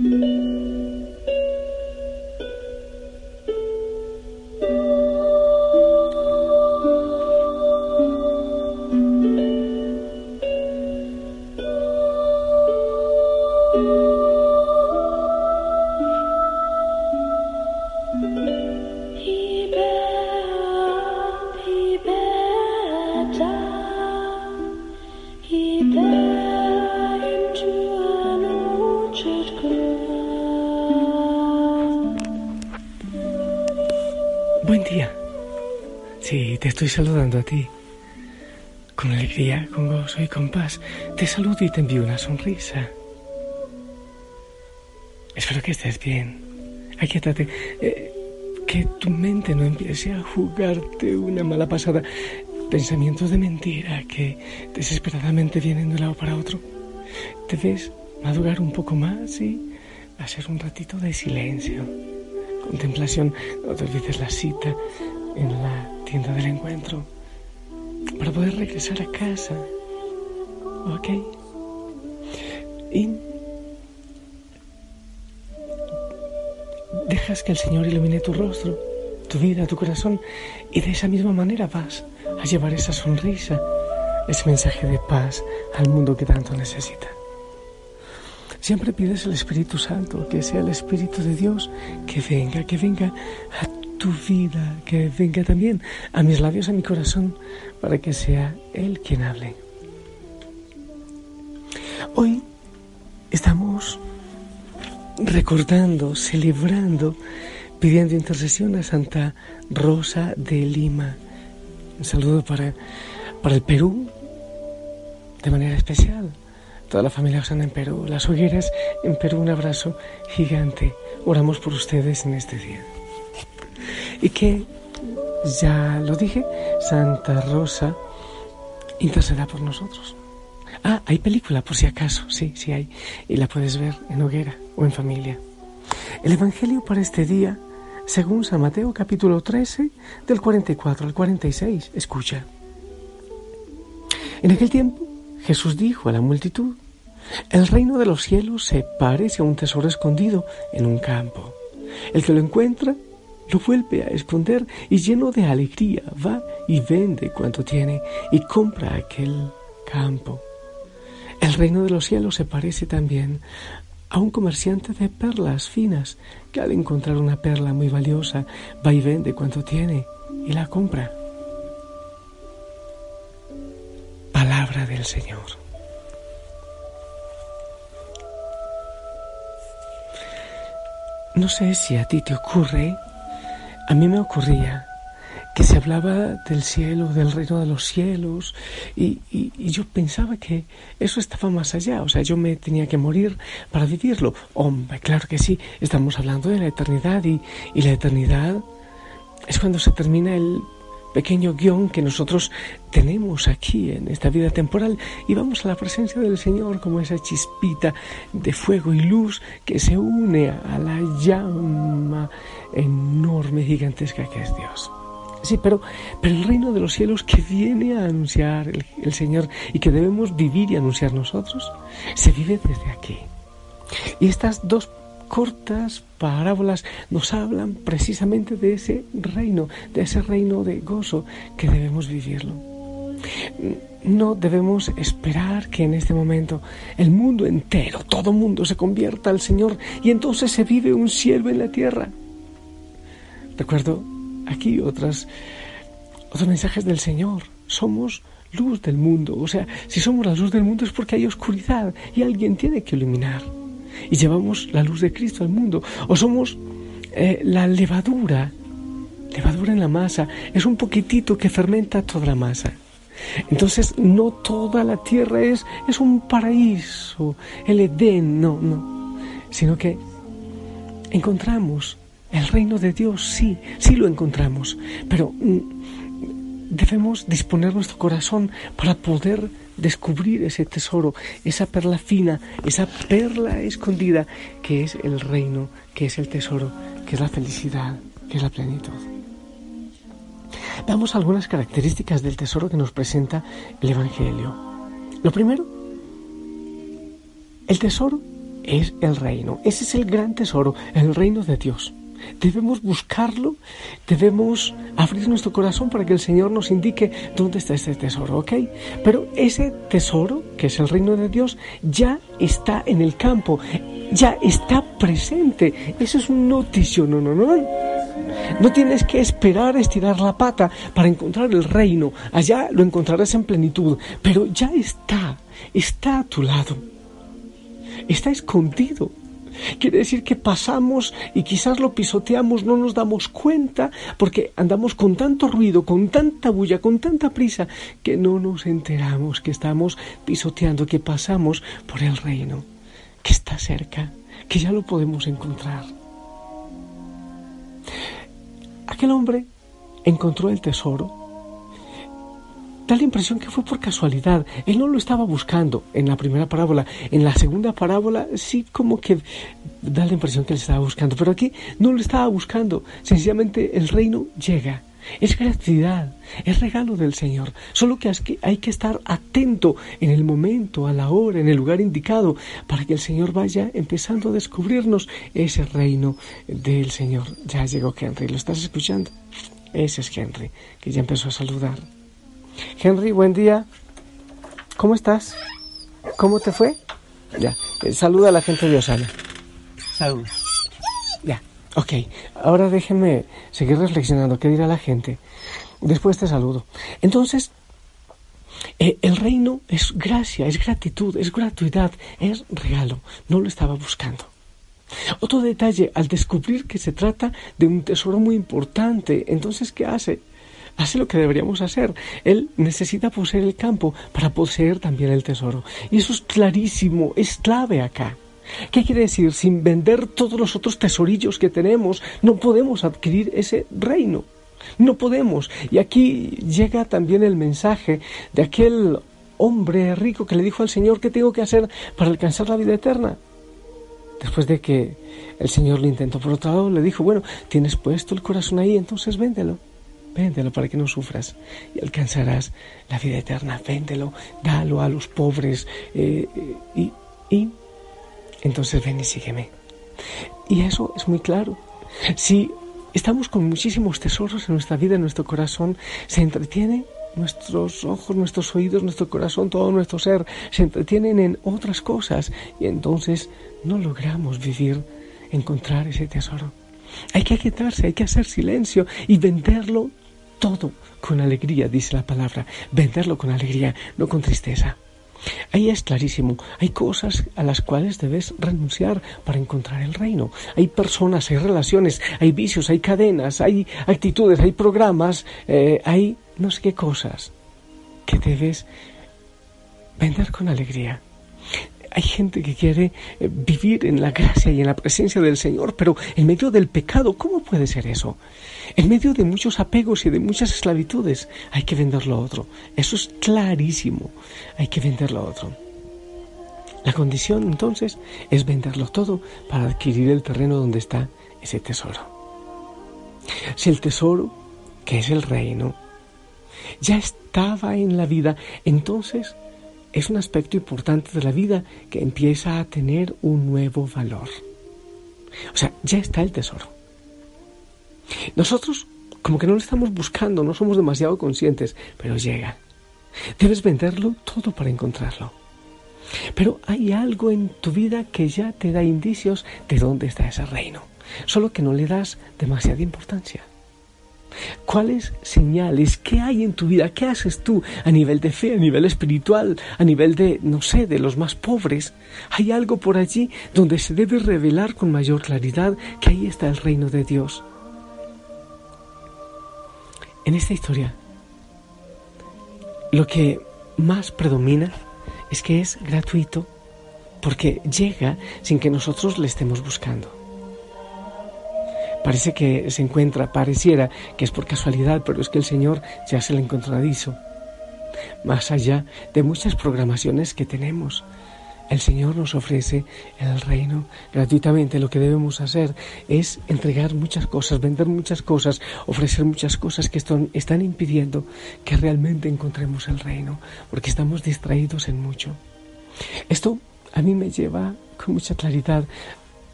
Thank you. Buen día. Sí, te estoy saludando a ti. Con alegría, con gozo y con paz. Te saludo y te envío una sonrisa. Espero que estés bien. Aquíétate. Eh, que tu mente no empiece a jugarte una mala pasada. Pensamientos de mentira que desesperadamente vienen de un lado para otro. Debes madurar un poco más y hacer un ratito de silencio contemplación, no te olvides la cita en la tienda del encuentro para poder regresar a casa. ¿Ok? Y dejas que el Señor ilumine tu rostro, tu vida, tu corazón y de esa misma manera vas a llevar esa sonrisa, ese mensaje de paz al mundo que tanto necesita. Siempre pides al Espíritu Santo, que sea el Espíritu de Dios, que venga, que venga a tu vida, que venga también a mis labios, a mi corazón, para que sea Él quien hable. Hoy estamos recordando, celebrando, pidiendo intercesión a Santa Rosa de Lima. Un saludo para, para el Perú, de manera especial Toda la familia Osana en Perú, las hogueras en Perú, un abrazo gigante. Oramos por ustedes en este día. Y que, ya lo dije, Santa Rosa interceda por nosotros. Ah, hay película, por si acaso, sí, sí hay. Y la puedes ver en hoguera o en familia. El Evangelio para este día, según San Mateo capítulo 13, del 44 al 46. Escucha. En aquel tiempo Jesús dijo a la multitud, el reino de los cielos se parece a un tesoro escondido en un campo. El que lo encuentra lo vuelve a esconder y lleno de alegría va y vende cuanto tiene y compra aquel campo. El reino de los cielos se parece también a un comerciante de perlas finas que al encontrar una perla muy valiosa va y vende cuanto tiene y la compra. Palabra del Señor. No sé si a ti te ocurre, a mí me ocurría que se hablaba del cielo, del reino de los cielos, y, yo pensaba que eso estaba más allá, o sea, yo me tenía que morir para vivirlo. Hombre, claro que sí, estamos hablando de la eternidad, y, y la eternidad es cuando se termina el pequeño guion que nosotros tenemos aquí en esta vida temporal y vamos a la presencia del Señor como esa chispita de fuego y luz que se une a la llama enorme, gigantesca que es Dios. Sí, pero, pero el reino de los cielos que viene a anunciar el, el Señor y que debemos vivir y anunciar nosotros, se vive desde aquí. Y estas dos cortas parábolas nos hablan precisamente de ese reino, de ese reino de gozo que debemos vivirlo. No debemos esperar que en este momento el mundo entero, todo mundo se convierta al Señor y entonces se vive un cielo en la tierra. Recuerdo aquí otras, otros mensajes del Señor. Somos luz del mundo. O sea, si somos la luz del mundo es porque hay oscuridad y alguien tiene que iluminar y llevamos la luz de Cristo al mundo. O somos eh, la levadura, levadura en la masa. Es un poquitito que fermenta toda la masa. Entonces no toda la tierra es, es un paraíso, el Edén, no, no, sino que encontramos el reino de Dios, sí, sí lo encontramos, pero mm, debemos disponer nuestro corazón para poder descubrir ese tesoro, esa perla fina, esa perla escondida que es el reino, que es el tesoro, que es la felicidad, que es la plenitud. Veamos algunas características del tesoro que nos presenta el Evangelio. Lo primero, el tesoro es el reino. Ese es el gran tesoro, el reino de Dios. Debemos buscarlo, debemos abrir nuestro corazón para que el Señor nos indique dónde está ese tesoro, ¿ok? Pero ese tesoro, que es el reino de Dios, ya está en el campo, ya está presente. Eso es un noticio, no, no, no. No tienes que esperar estirar la pata para encontrar el reino. Allá lo encontrarás en plenitud, pero ya está, está a tu lado. Está escondido. Quiere decir que pasamos y quizás lo pisoteamos, no nos damos cuenta, porque andamos con tanto ruido, con tanta bulla, con tanta prisa, que no nos enteramos que estamos pisoteando, que pasamos por el reino, que está cerca, que ya lo podemos encontrar. Aquel hombre encontró el tesoro. Da la impresión que fue por casualidad. Él no lo estaba buscando en la primera parábola. En la segunda parábola sí como que da la impresión que él estaba buscando. Pero aquí no lo estaba buscando. Sencillamente el reino llega. Es gratuidad, es regalo del Señor. Solo que hay que estar atento en el momento, a la hora, en el lugar indicado, para que el Señor vaya empezando a descubrirnos ese reino del Señor. Ya llegó Henry, ¿lo estás escuchando? Ese es Henry, que ya empezó a saludar. Henry, buen día. ¿Cómo estás? ¿Cómo te fue? Ya, eh, saluda a la gente de Osana. Salud. Ya. Ok, ahora déjenme seguir reflexionando. ¿Qué dirá la gente? Después te saludo. Entonces, eh, el reino es gracia, es gratitud, es gratuidad, es regalo. No lo estaba buscando. Otro detalle, al descubrir que se trata de un tesoro muy importante, entonces, ¿qué hace? Hace lo que deberíamos hacer. Él necesita poseer el campo para poseer también el tesoro. Y eso es clarísimo, es clave acá. ¿Qué quiere decir? Sin vender todos los otros tesorillos que tenemos, no podemos adquirir ese reino. No podemos. Y aquí llega también el mensaje de aquel hombre rico que le dijo al Señor qué tengo que hacer para alcanzar la vida eterna. Después de que el Señor lo intentó por otro lado, le dijo, bueno, tienes puesto el corazón ahí, entonces véndelo. Véndelo para que no sufras y alcanzarás la vida eterna. Véndelo, dalo a los pobres eh, y, y entonces ven y sígueme. Y eso es muy claro. Si estamos con muchísimos tesoros en nuestra vida, en nuestro corazón, se entretiene nuestros ojos, nuestros oídos, nuestro corazón, todo nuestro ser, se entretienen en otras cosas y entonces no logramos vivir, encontrar ese tesoro. Hay que quitarse, hay que hacer silencio y venderlo todo con alegría, dice la palabra, venderlo con alegría, no con tristeza. Ahí es clarísimo, hay cosas a las cuales debes renunciar para encontrar el reino. Hay personas, hay relaciones, hay vicios, hay cadenas, hay actitudes, hay programas, eh, hay no sé qué cosas que debes vender con alegría. Hay gente que quiere eh, vivir en la gracia y en la presencia del Señor, pero en medio del pecado, ¿cómo puede ser eso? En medio de muchos apegos y de muchas esclavitudes, hay que vender lo otro. Eso es clarísimo. Hay que vender lo otro. La condición entonces es venderlo todo para adquirir el terreno donde está ese tesoro. Si el tesoro, que es el reino, ya estaba en la vida, entonces es un aspecto importante de la vida que empieza a tener un nuevo valor. O sea, ya está el tesoro. Nosotros como que no lo estamos buscando, no somos demasiado conscientes, pero llega. Debes venderlo todo para encontrarlo. Pero hay algo en tu vida que ya te da indicios de dónde está ese reino, solo que no le das demasiada importancia. ¿Cuáles señales? ¿Qué hay en tu vida? ¿Qué haces tú a nivel de fe, a nivel espiritual, a nivel de, no sé, de los más pobres? Hay algo por allí donde se debe revelar con mayor claridad que ahí está el reino de Dios. En esta historia, lo que más predomina es que es gratuito porque llega sin que nosotros le estemos buscando. Parece que se encuentra, pareciera que es por casualidad, pero es que el Señor ya se le encontradizo. Más allá de muchas programaciones que tenemos, el Señor nos ofrece el reino gratuitamente. Lo que debemos hacer es entregar muchas cosas, vender muchas cosas, ofrecer muchas cosas que están, están impidiendo que realmente encontremos el reino, porque estamos distraídos en mucho. Esto a mí me lleva con mucha claridad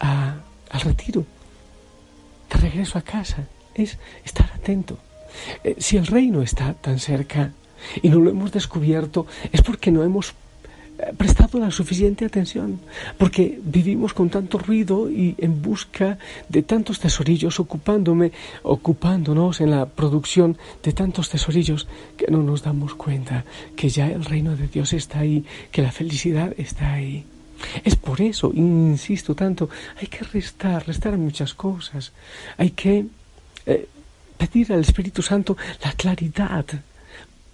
al retiro, regreso a casa. Es estar atento. Eh, si el reino está tan cerca y no lo hemos descubierto, es porque no hemos prestado la suficiente atención, porque vivimos con tanto ruido y en busca de tantos tesorillos, ocupándome, ocupándonos en la producción de tantos tesorillos, que no nos damos cuenta que ya el reino de Dios está ahí, que la felicidad está ahí. Es por eso, insisto tanto, hay que restar, restar muchas cosas, hay que eh, pedir al Espíritu Santo la claridad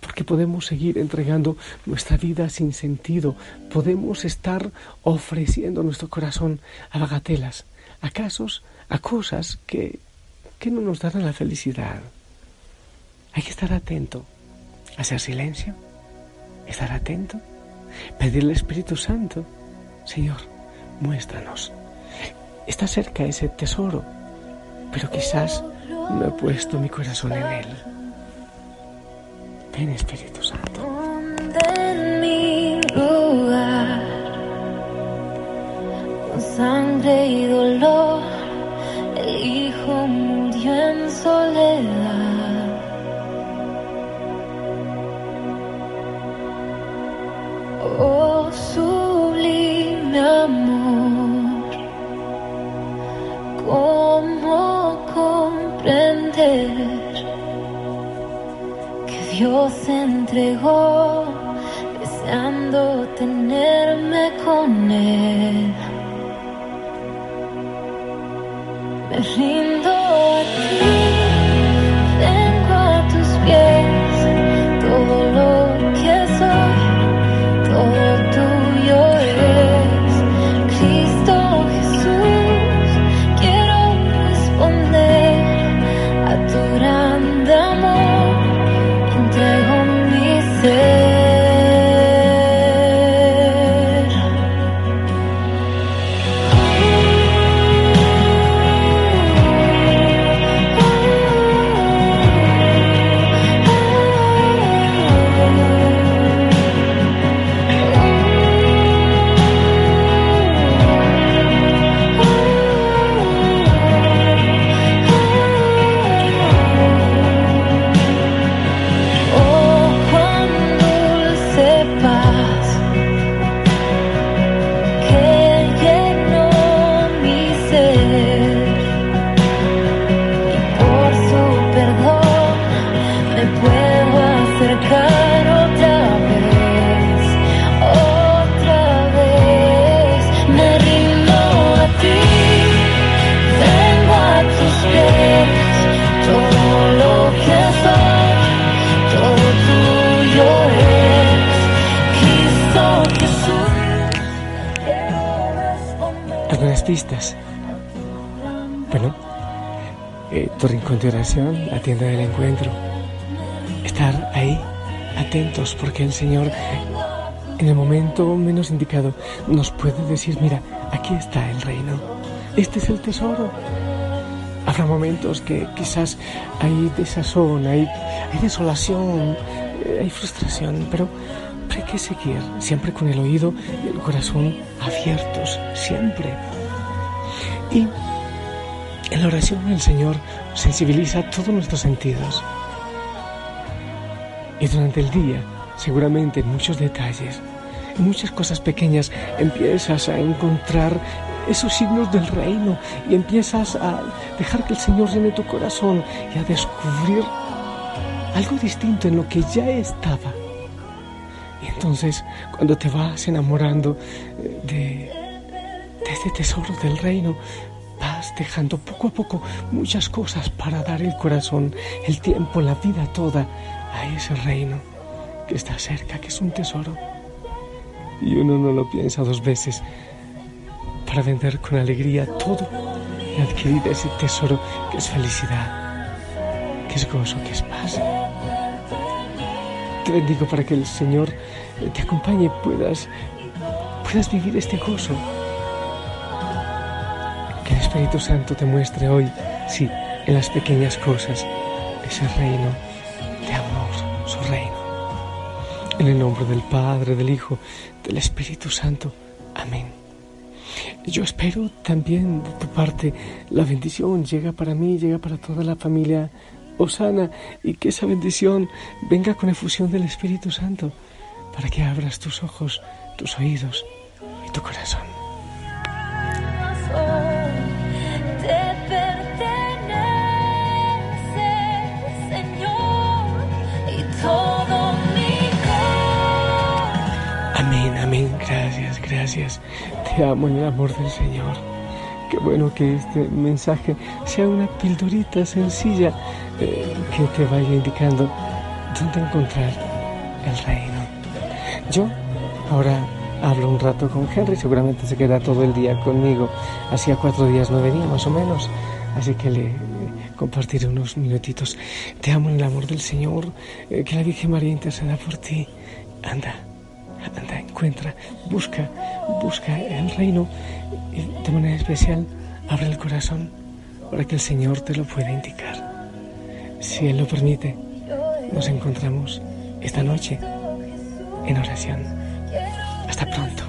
porque podemos seguir entregando nuestra vida sin sentido, podemos estar ofreciendo nuestro corazón a bagatelas, a casos, a cosas que, que no nos darán la felicidad. Hay que estar atento, hacer silencio, estar atento, pedirle al Espíritu Santo, Señor, muéstranos. Está cerca ese tesoro, pero quizás no he puesto mi corazón en él. Ven Espíritu Santo. sangre y entregó deseando tenerme con Él. Me rindo eh, tu rincón de oración, la tienda del encuentro. Estar ahí, atentos, porque el Señor, en el momento menos indicado, nos puede decir, mira, aquí está el reino. Este es el tesoro. Habrá momentos que quizás hay desazón, hay, desolación, eh, hay frustración, pero, pero hay que seguir siempre con el oído y el corazón abiertos, siempre. Y en la oración el Señor sensibiliza todos nuestros sentidos. Y durante el día, seguramente en muchos detalles, en muchas cosas pequeñas, empiezas a encontrar esos signos del reino y empiezas a dejar que el Señor llene tu corazón y a descubrir algo distinto en lo que ya estaba. Y entonces, cuando te vas enamorando eh, de, de este tesoro del reino, vas dejando poco a poco muchas cosas para dar el corazón, el tiempo, la vida toda a ese reino. que está cerca, que es un tesoro. Y uno no lo piensa dos veces para vender con alegría todo y adquirir ese tesoro que es felicidad, que es gozo, que es paz. Te bendigo para que el Señor te acompañe puedas, puedas vivir este gozo. Espíritu Santo te muestre hoy, sí, en las pequeñas cosas, ese reino de amor, su reino. En el nombre del Padre, del Hijo, del Espíritu Santo. Amén. Yo espero también de tu parte la bendición llega para mí, llega para toda la familia Osana y que esa bendición venga con efusión del Espíritu Santo para que abras tus ojos, tus oídos y tu corazón. Amén, gracias, gracias. Te amo en el amor del Señor. Qué bueno que este mensaje sea una pildorita sencilla eh, que te vaya indicando dónde encontrar el reino. Yo ahora hablo un rato con Henry, seguramente se queda todo el día conmigo. Hacía cuatro días no venía, más o menos, así que le compartiré unos minutitos. Te amo en el amor del Señor, eh, que la Virgen María interceda por ti. Anda, anda, encuentra, busca, busca el reino y de manera especial abre el corazón para que el Señor te lo pueda indicar. Si Él lo permite, nos encontramos esta noche en oración. Hasta pronto.